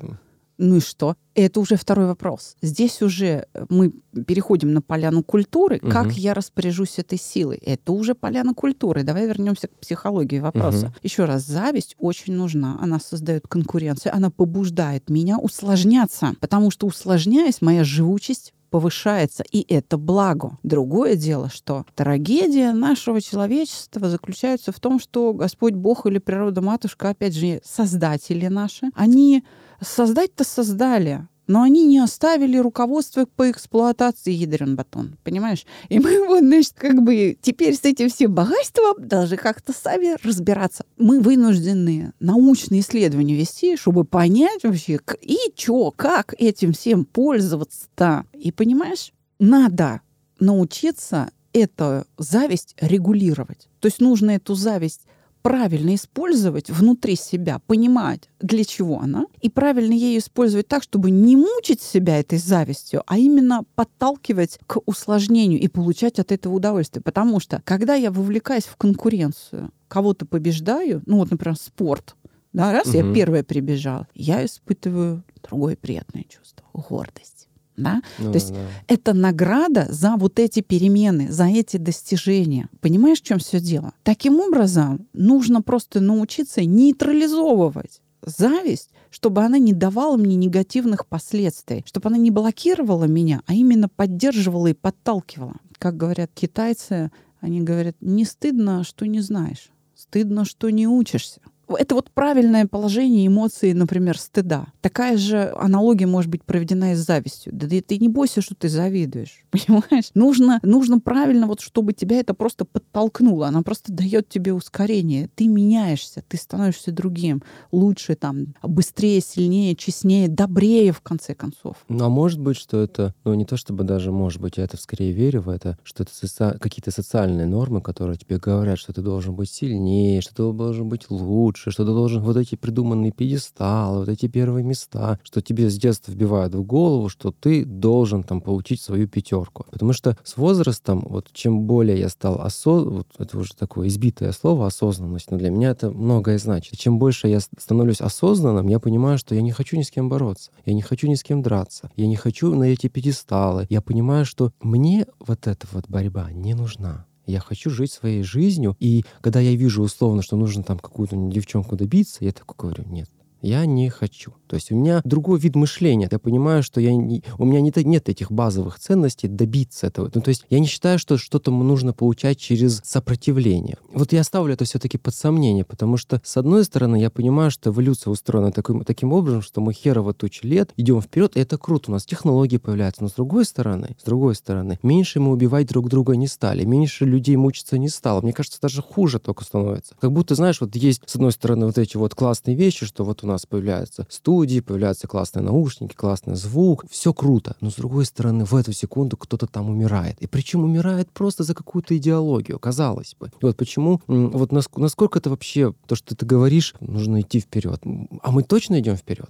Ну и что? Это уже второй вопрос. Здесь уже мы переходим на поляну культуры. Угу. Как я распоряжусь этой силой? Это уже поляна культуры. Давай вернемся к психологии вопроса. Угу. Еще раз, зависть очень нужна. Она создает конкуренцию, она побуждает меня усложняться. Потому что усложняясь, моя живучесть повышается, и это благо. Другое дело, что трагедия нашего человечества заключается в том, что Господь Бог или природа матушка, опять же, создатели наши, они создать-то создали, но они не оставили руководство по эксплуатации ядрен батон, понимаешь? И мы вот, значит, как бы теперь с этим всем богатством должны как-то сами разбираться. Мы вынуждены научные исследования вести, чтобы понять вообще, и чё, как этим всем пользоваться-то. И понимаешь, надо научиться эту зависть регулировать. То есть нужно эту зависть правильно использовать внутри себя, понимать, для чего она, и правильно ее использовать так, чтобы не мучить себя этой завистью, а именно подталкивать к усложнению и получать от этого удовольствие. Потому что, когда я вовлекаюсь в конкуренцию, кого-то побеждаю, ну вот, например, спорт, да, раз угу. я первая прибежала, я испытываю другое приятное чувство — гордость. Да? Ну, То есть да. это награда за вот эти перемены, за эти достижения. Понимаешь, в чем все дело? Таким образом, нужно просто научиться нейтрализовывать зависть, чтобы она не давала мне негативных последствий, чтобы она не блокировала меня, а именно поддерживала и подталкивала. Как говорят китайцы, они говорят, не стыдно, что не знаешь, стыдно, что не учишься. Это вот правильное положение эмоций, например, стыда. Такая же аналогия может быть проведена и с завистью. Да ты не бойся, что ты завидуешь, понимаешь? Нужно, нужно правильно, вот чтобы тебя это просто подтолкнуло. Она просто дает тебе ускорение. Ты меняешься, ты становишься другим, лучше, там, быстрее, сильнее, честнее, добрее, в конце концов. Ну, а может быть, что это, ну, не то чтобы даже может быть, я это скорее верю в это, что это соци... какие-то социальные нормы, которые тебе говорят, что ты должен быть сильнее, что ты должен быть лучше, лучше, что ты должен вот эти придуманные пьедесталы, вот эти первые места, что тебе с детства вбивают в голову, что ты должен там получить свою пятерку. Потому что с возрастом, вот чем более я стал осознанным, вот это уже такое избитое слово осознанность, но для меня это многое значит. Чем больше я становлюсь осознанным, я понимаю, что я не хочу ни с кем бороться, я не хочу ни с кем драться, я не хочу на эти пьедесталы. Я понимаю, что мне вот эта вот борьба не нужна. Я хочу жить своей жизнью. И когда я вижу условно, что нужно там какую-то девчонку добиться, я такой говорю, нет, Я не хочу. То есть у меня другой вид мышления. Я понимаю, что я не, у меня не, нет этих базовых ценностей добиться этого. Ну, то есть я не считаю, что что-то нужно получать через сопротивление. Вот я ставлю это все-таки под сомнение, потому что, с одной стороны, я понимаю, что эволюция устроена таким, таким образом, что мы херово тучи лет идем вперед, и это круто. У нас технологии появляются. Но с другой стороны, с другой стороны, меньше мы убивать друг друга не стали, меньше людей мучиться не стало. Мне кажется, даже хуже только становится. Как будто, знаешь, вот есть, с одной стороны, вот эти вот классные вещи, что вот у нас появляются студии, появляются классные наушники, классный звук, все круто. Но с другой стороны, в эту секунду кто-то там умирает. И причем умирает просто за какую-то идеологию, казалось бы. И вот почему, вот насколько это вообще, то, что ты говоришь, нужно идти вперед. А мы точно идем вперед?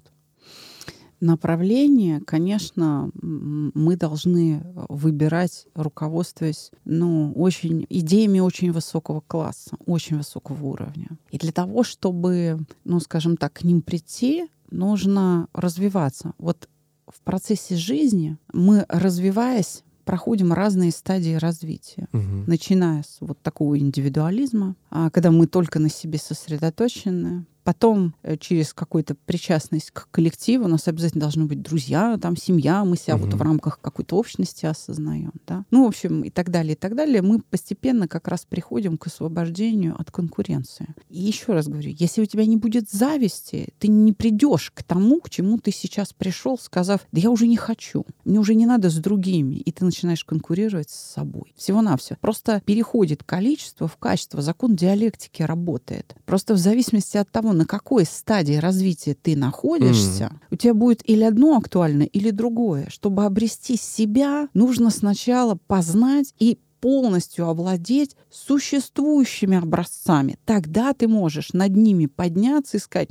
Направление, конечно, мы должны выбирать, руководствуясь ну, очень, идеями очень высокого класса, очень высокого уровня. И для того, чтобы, ну, скажем так, к ним прийти, нужно развиваться. Вот в процессе жизни мы, развиваясь, проходим разные стадии развития, угу. начиная с вот такого индивидуализма, а, когда мы только на себе сосредоточены, Потом э, через какую-то причастность к коллективу у нас обязательно должны быть друзья, там семья, мы себя угу. вот в рамках какой-то общности осознаем, да. Ну, в общем, и так далее, и так далее. Мы постепенно как раз приходим к освобождению от конкуренции. И еще раз говорю, если у тебя не будет зависти, ты не придешь к тому, к чему ты сейчас пришел, сказав, да я уже не хочу, мне уже не надо с другими, и ты начинаешь конкурировать с собой. Всего-навсего. Просто переходит количество в качество. Закон диалектики работает. Просто в зависимости от того, на какой стадии развития ты находишься, mm. у тебя будет или одно актуально, или другое. Чтобы обрести себя, нужно сначала познать и полностью овладеть существующими образцами. Тогда ты можешь над ними подняться и сказать,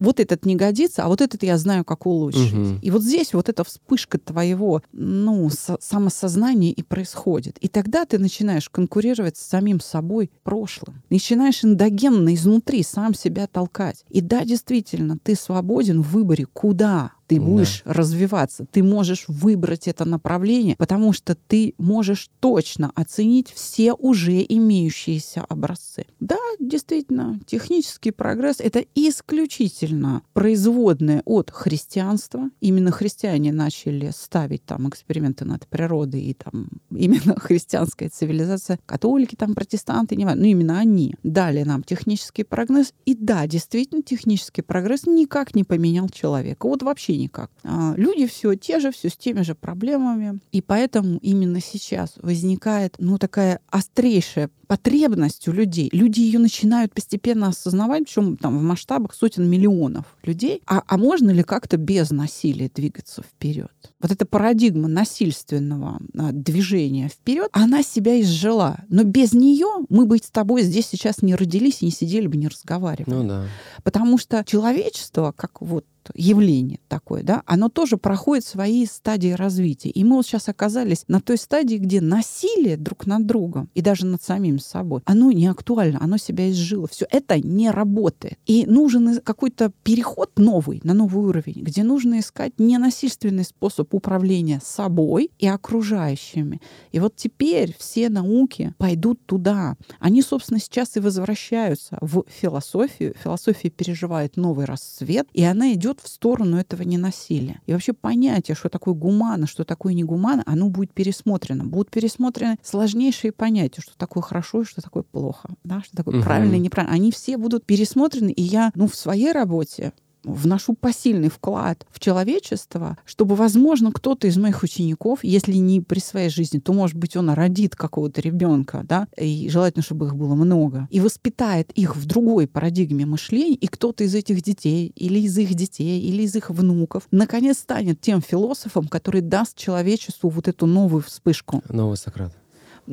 вот этот не годится, а вот этот я знаю, как улучшить. Угу. И вот здесь вот эта вспышка твоего ну, самосознания и происходит. И тогда ты начинаешь конкурировать с самим собой прошлым. Начинаешь эндогенно изнутри сам себя толкать. И да, действительно, ты свободен в выборе, куда ты будешь да. развиваться. Ты можешь выбрать это направление, потому что ты можешь точно оценить все уже имеющиеся образцы. Да, действительно, технический прогресс — это исключительно производное от христианства. Именно христиане начали ставить там эксперименты над природой, и там именно христианская цивилизация, католики, там протестанты, не ну именно они дали нам технический прогресс. И да, действительно, технический прогресс никак не поменял человека. Вот вообще никак. А, люди все те же, все с теми же проблемами. И поэтому именно сейчас возникает ну, такая острейшая потребность у людей. Люди ее начинают постепенно осознавать, причем там в масштабах сотен миллионов людей. А, а можно ли как-то без насилия двигаться вперед? Вот эта парадигма насильственного а, движения вперед, она себя изжила. Но без нее мы бы с тобой здесь сейчас не родились и не сидели бы, не разговаривали. Ну да. Потому что человечество, как вот явление такое, да, оно тоже проходит свои стадии развития. И мы вот сейчас оказались на той стадии, где насилие друг над другом и даже над самим собой, оно не актуально, оно себя изжило. Все это не работает. И нужен какой-то переход новый, на новый уровень, где нужно искать ненасильственный способ управления собой и окружающими. И вот теперь все науки пойдут туда. Они, собственно, сейчас и возвращаются в философию. Философия переживает новый расцвет, и она идет в сторону этого ненасилия. И вообще понятие, что такое гуманно, что такое негуманно, оно будет пересмотрено. Будут пересмотрены сложнейшие понятия, что такое хорошо и что такое плохо, да, что такое угу. правильно и неправильно. Они все будут пересмотрены, и я, ну, в своей работе вношу посильный вклад в человечество, чтобы, возможно, кто-то из моих учеников, если не при своей жизни, то, может быть, он родит какого-то ребенка, да, и желательно, чтобы их было много, и воспитает их в другой парадигме мышления, и кто-то из этих детей, или из их детей, или из их внуков, наконец станет тем философом, который даст человечеству вот эту новую вспышку. Новый Сократ.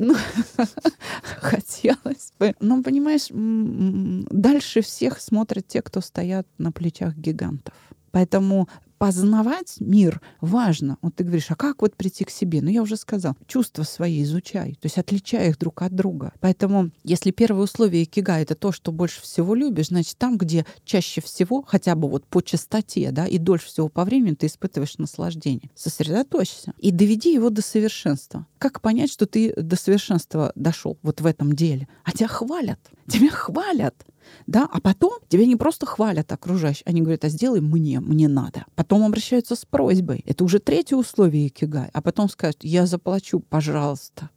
Ну, хотелось бы. Но, понимаешь, дальше всех смотрят те, кто стоят на плечах гигантов. Поэтому познавать мир важно. Вот ты говоришь, а как вот прийти к себе? Ну, я уже сказал, чувства свои изучай, то есть отличай их друг от друга. Поэтому, если первое условие кига — это то, что больше всего любишь, значит, там, где чаще всего, хотя бы вот по частоте, да, и дольше всего по времени ты испытываешь наслаждение, сосредоточься и доведи его до совершенства. Как понять, что ты до совершенства дошел вот в этом деле? А тебя хвалят. Тебя хвалят. Да, а потом тебя не просто хвалят окружающие, они говорят, а сделай мне, мне надо. Потом обращаются с просьбой. Это уже третье условие икигай. А потом скажут, я заплачу, пожалуйста.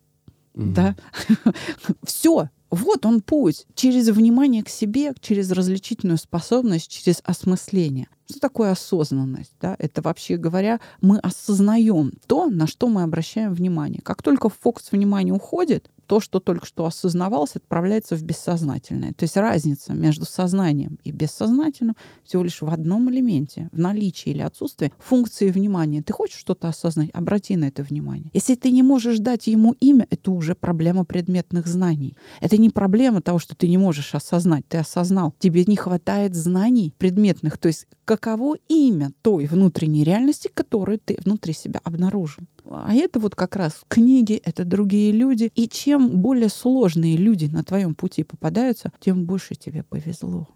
Mm-hmm. Да? Все, вот он путь. Через внимание к себе, через различительную способность, через осмысление. Что такое осознанность? Да? Это вообще говоря, мы осознаем то, на что мы обращаем внимание. Как только фокус внимания уходит, то, что только что осознавалось, отправляется в бессознательное. То есть разница между сознанием и бессознательным всего лишь в одном элементе, в наличии или отсутствии функции внимания. Ты хочешь что-то осознать, обрати на это внимание. Если ты не можешь дать ему имя, это уже проблема предметных знаний. Это не проблема того, что ты не можешь осознать. Ты осознал. Тебе не хватает знаний предметных. То есть каково имя той внутренней реальности, которую ты внутри себя обнаружил. А это вот как раз книги, это другие люди. И чем более сложные люди на твоем пути попадаются, тем больше тебе повезло.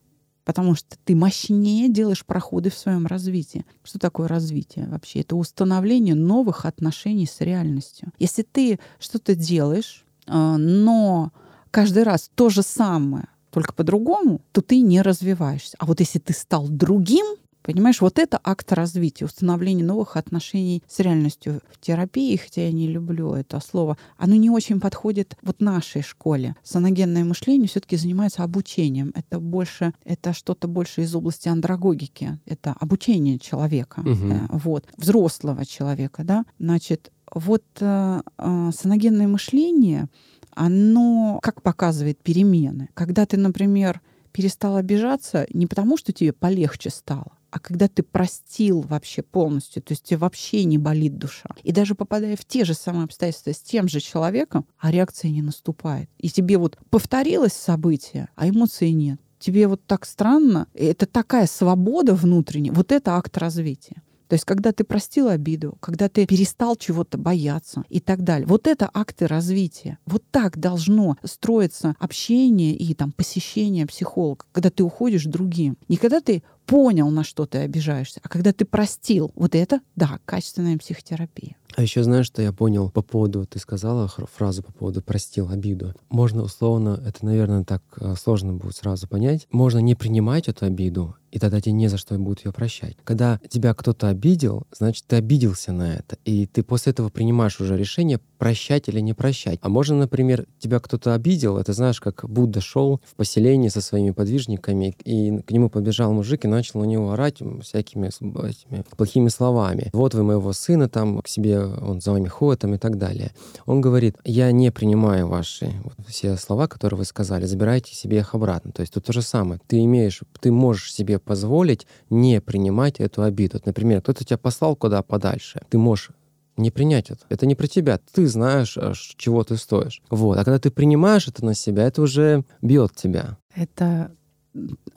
Потому что ты мощнее делаешь проходы в своем развитии. Что такое развитие вообще? Это установление новых отношений с реальностью. Если ты что-то делаешь, а, но каждый раз то же самое, только по-другому, то ты не развиваешься. А вот если ты стал другим, Понимаешь, вот это акт развития, установление новых отношений с реальностью. В терапии, хотя я не люблю это слово, оно не очень подходит вот нашей школе. Саногенное мышление все таки занимается обучением. Это больше, это что-то больше из области андрогогики. Это обучение человека, угу. вот, взрослого человека, да. Значит, вот э, э, саногенное мышление, оно как показывает перемены. Когда ты, например, перестал обижаться не потому, что тебе полегче стало, а когда ты простил вообще полностью, то есть тебе вообще не болит душа. И даже попадая в те же самые обстоятельства с тем же человеком, а реакция не наступает. И тебе вот повторилось событие, а эмоций нет. Тебе вот так странно, это такая свобода внутренняя, вот это акт развития. То есть, когда ты простил обиду, когда ты перестал чего-то бояться и так далее. Вот это акты развития. Вот так должно строиться общение и там посещение психолога, когда ты уходишь другим. Не когда ты понял, на что ты обижаешься, а когда ты простил. Вот это, да, качественная психотерапия. А еще знаешь, что я понял по поводу, ты сказала фразу по поводу «простил обиду». Можно условно, это, наверное, так э, сложно будет сразу понять, можно не принимать эту обиду, и тогда тебе не за что будет ее прощать. Когда тебя кто-то обидел, значит, ты обиделся на это, и ты после этого принимаешь уже решение прощать или не прощать. А можно, например, тебя кто-то обидел, это знаешь, как Будда шел в поселение со своими подвижниками, и к нему побежал мужик и начал у него орать всякими этими плохими словами. Вот вы моего сына там к себе он за вами ходит там, и так далее. Он говорит, я не принимаю ваши вот, все слова, которые вы сказали, забирайте себе их обратно. То есть тут то же самое. Ты имеешь, ты можешь себе позволить не принимать эту обиду. Например, кто-то тебя послал куда подальше. Ты можешь не принять это. Это не про тебя. Ты знаешь, а, чего ты стоишь. Вот. А когда ты принимаешь это на себя, это уже бьет тебя. Это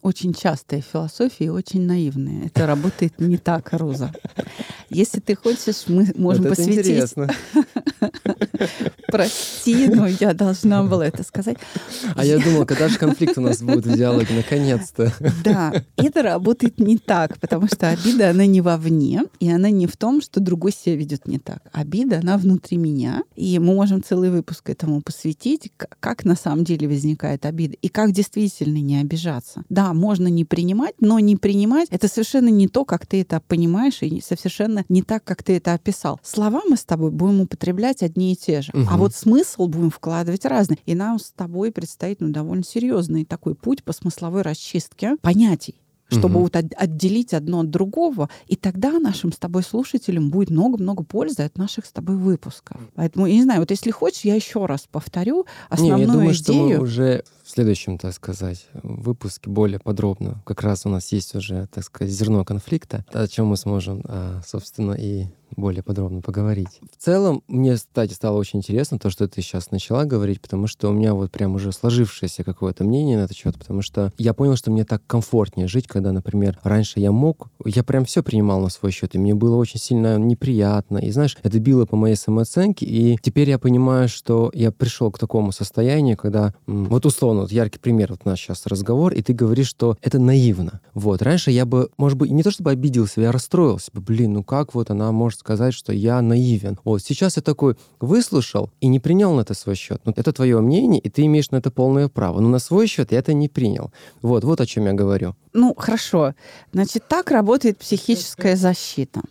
очень частая философия и очень наивная. Это работает не так, Роза. Если ты хочешь, мы можем вот посвятить... интересно. Прости, но я должна была это сказать. А я думала, когда же конфликт у нас будет в диалоге, наконец-то. Да, это работает не так, потому что обида, она не вовне, и она не в том, что другой себя ведет не так. Обида, она внутри меня, и мы можем целый выпуск этому посвятить, как на самом деле возникает обида, и как действительно не обижаться. Да, можно не принимать, но не принимать — это совершенно не то, как ты это понимаешь, и совершенно не так, как ты это описал. Слова мы с тобой будем употреблять одни и те же. Угу. А вот смысл будем вкладывать разный. И нам с тобой предстоит ну, довольно серьезный такой путь по смысловой расчистке понятий чтобы угу. вот отделить одно от другого, и тогда нашим с тобой слушателям будет много-много пользы от наших с тобой выпусков. Поэтому, я не знаю, вот если хочешь, я еще раз повторю основную не, я думаю, идею. Что мы уже в следующем, так сказать, выпуске более подробно. Как раз у нас есть уже, так сказать, зерно конфликта, о чем мы сможем, а, собственно, и более подробно поговорить. В целом, мне, кстати, стало очень интересно то, что ты сейчас начала говорить, потому что у меня вот прям уже сложившееся какое-то мнение на этот счет, потому что я понял, что мне так комфортнее жить, когда, например, раньше я мог, я прям все принимал на свой счет, и мне было очень сильно неприятно, и знаешь, это било по моей самооценке, и теперь я понимаю, что я пришел к такому состоянию, когда, вот условно, условно, вот яркий пример, вот у нас сейчас разговор, и ты говоришь, что это наивно. Вот, раньше я бы, может быть, не то чтобы обиделся, я расстроился бы, блин, ну как вот она может сказать, что я наивен? Вот, сейчас я такой выслушал и не принял на это свой счет. Ну, это твое мнение, и ты имеешь на это полное право. Но на свой счет я это не принял. Вот, вот о чем я говорю. Ну, хорошо. Значит, так работает психическая защита.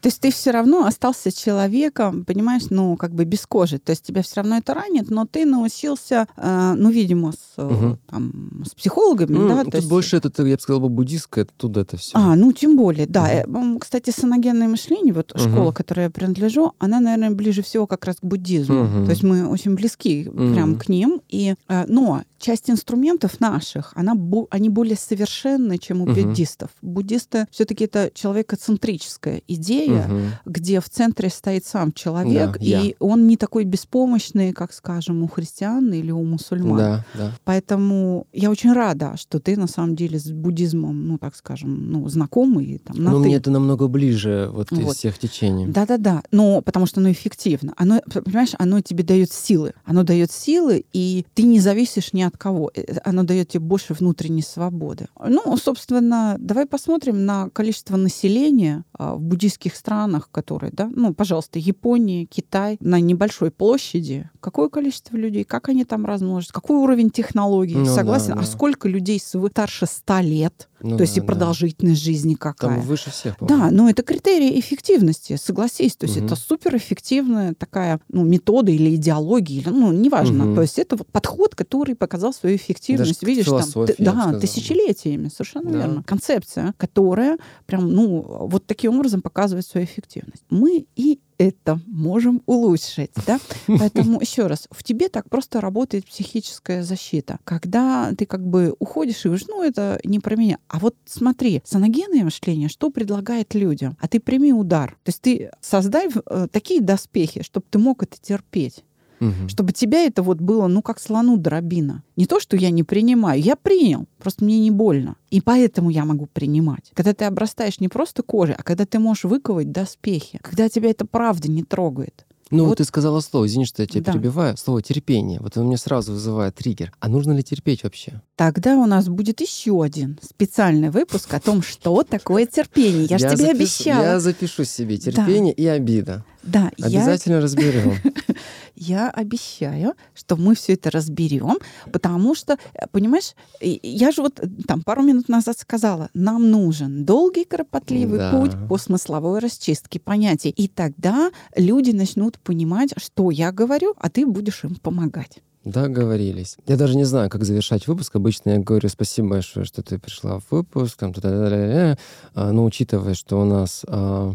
То есть ты все равно остался человеком, понимаешь, ну, как бы без кожи. То есть тебя все равно это ранит, но ты научился, э, ну, видимо, с, угу. там, с психологами, mm, да. Тут есть... больше это, я бы сказала, буддийское, оттуда это все. А, ну, тем более, да. Угу. Кстати, саногенное мышление, вот угу. школа, которой я принадлежу, она, наверное, ближе всего как раз к буддизму. Угу. То есть мы очень близки угу. прям к ним. И, э, но часть инструментов наших, она, они более совершенны, чем у угу. буддистов. Буддисты все-таки это человекоцентрическая идея, угу. где в центре стоит сам человек, да, и я. он не такой беспомощный, как, скажем, у христиан или у мусульман. Да, да. Поэтому я очень рада, что ты на самом деле с буддизмом, ну так скажем, ну знакомый. Там, на ну, ты. мне это намного ближе вот, вот. из всех течений. Да-да-да. Но потому что оно эффективно. Оно, понимаешь, оно тебе дает силы. Оно дает силы, и ты не зависишь ни от кого. Э, оно дает тебе больше внутренней свободы. Ну, собственно, давай посмотрим на количество населения а, в буддийских странах, которые, да, ну, пожалуйста, Япония, Китай, на небольшой площади. Какое количество людей, как они там размножатся, какой уровень технологий, ну, согласен? Да, да. А сколько людей старше 100 лет? Ну, то есть да, и продолжительность да. жизни какая. Там выше всех, Да, но это критерии эффективности, согласись. То есть угу. это суперэффективная такая ну, метода или идеология, или, ну, неважно. Угу. То есть это вот подход, который показал свою эффективность. Даже Видишь, там, да, тысячелетиями, совершенно да. верно. Концепция, которая прям, ну, вот таким образом показывает свою эффективность. Мы и это можем улучшить. Да? Поэтому еще раз, в тебе так просто работает психическая защита. Когда ты как бы уходишь и говоришь, ну это не про меня. А вот смотри, саногенное мышление что предлагает людям? А ты прими удар. То есть ты создай э, такие доспехи, чтобы ты мог это терпеть. Угу. Чтобы тебя это вот было, ну, как слону дробина. Не то, что я не принимаю, я принял, просто мне не больно. И поэтому я могу принимать. Когда ты обрастаешь не просто кожей, а когда ты можешь выковать доспехи, когда тебя это правда не трогает. Ну, вот ты сказала слово, извини, что я тебя да. перебиваю, слово терпение. Вот оно мне сразу вызывает триггер. А нужно ли терпеть вообще? Тогда у нас будет еще один специальный выпуск о том, что такое терпение. Я, я же тебе запишу, обещала. Я запишу себе терпение да. и обида. Да, обязательно я... разберем. Я обещаю, что мы все это разберем, потому что, э, понимаешь, я же вот э, там пару минут назад сказала, нам нужен долгий, кропотливый да. путь по смысловой расчистке понятий, и тогда люди начнут понимать, что я говорю, а ты будешь им помогать. Договорились. Я даже не знаю, как завершать выпуск. Обычно я говорю спасибо большое, что ты пришла в выпуск. Там, а, но учитывая, что у нас, а,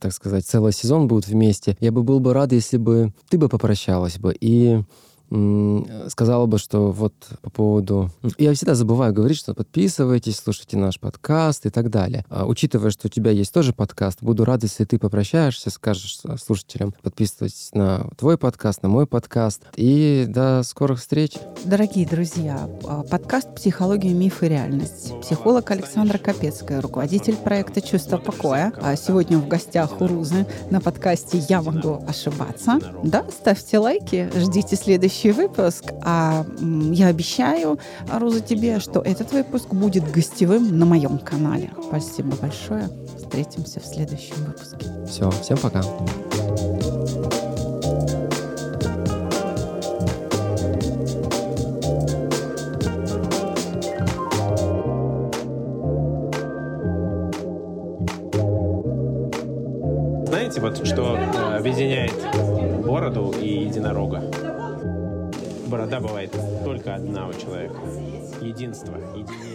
так сказать, целый сезон будет вместе, я бы был бы рад, если бы ты бы попрощалась бы. И сказала бы, что вот по поводу... Я всегда забываю говорить, что подписывайтесь, слушайте наш подкаст и так далее. А, учитывая, что у тебя есть тоже подкаст, буду рад, если ты попрощаешься, скажешь слушателям, подписывайтесь на твой подкаст, на мой подкаст. И до скорых встреч. Дорогие друзья, а, подкаст «Психология, миф и реальность». Психолог Александра Капецкая, руководитель проекта «Чувство покоя». А сегодня в гостях у Рузы на подкасте «Я могу ошибаться». Да, ставьте лайки, ждите следующий следующий выпуск. А я обещаю, Роза, тебе, что этот выпуск будет гостевым на моем канале. Спасибо большое. Встретимся в следующем выпуске. Все, всем пока. Знаете, вот что э, объединяет бороду и единорога? Борода бывает только одна у человека. Единство, единение.